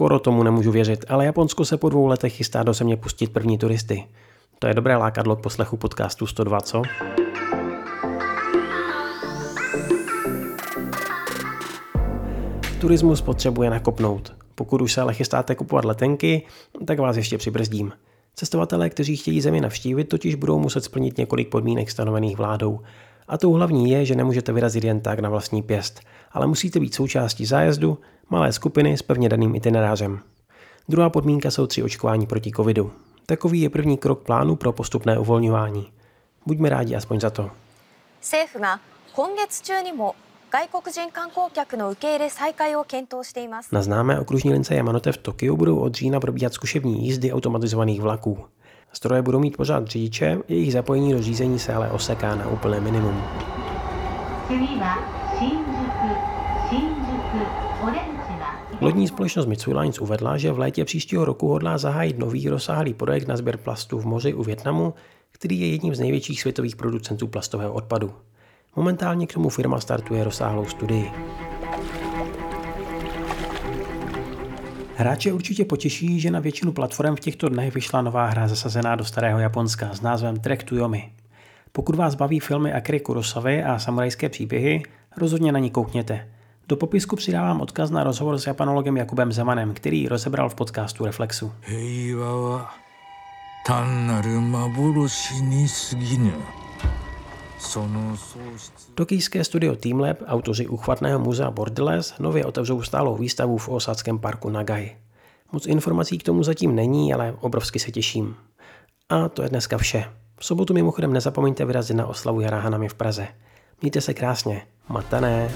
Skoro tomu nemůžu věřit, ale Japonsko se po dvou letech chystá do země pustit první turisty. To je dobré lákadlo k poslechu podcastu 102, co? Turismus potřebuje nakopnout. Pokud už se ale chystáte kupovat letenky, tak vás ještě přibrzdím. Cestovatelé, kteří chtějí zemi navštívit, totiž budou muset splnit několik podmínek stanovených vládou. A tou hlavní je, že nemůžete vyrazit jen tak na vlastní pěst, ale musíte být součástí zájezdu, malé skupiny s pevně daným itinerářem. Druhá podmínka jsou tři očkování proti covidu. Takový je první krok plánu pro postupné uvolňování. Buďme rádi aspoň za to. 政府が今月中にも外国人観光客の受け入れ再開を検討しています Na známé okružní lince Yamanote v Tokiu budou od října probíhat zkušební jízdy automatizovaných vlaků. Stroje budou mít pořád řidiče, jejich zapojení do řízení se ale oseká na úplné minimum. Lodní společnost Mitsui Lines uvedla, že v létě příštího roku hodlá zahájit nový rozsáhlý projekt na sběr plastu v moři u Větnamu, který je jedním z největších světových producentů plastového odpadu. Momentálně k tomu firma startuje rozsáhlou studii. Hráče určitě potěší, že na většinu platform v těchto dnech vyšla nová hra zasazená do starého Japonska s názvem Trek to Yomi. Pokud vás baví filmy Akira Kurosavy a samurajské příběhy, rozhodně na ní koukněte. Do popisku přidávám odkaz na rozhovor s japanologem Jakubem Zemanem, který rozebral v podcastu Reflexu. 平和は単なる幻に過ぎぬその喪失 Tokijské studio Teamlab, autoři uchvatného muzea Borderless, nově otevřou stálou výstavu v osadském parku Nagai. Moc informací k tomu zatím není, ale obrovsky se těším. A to je dneska vše. V sobotu mimochodem nezapomeňte vyrazit na oslavu Jara Hanami v Praze. Mějte se krásně. Matané.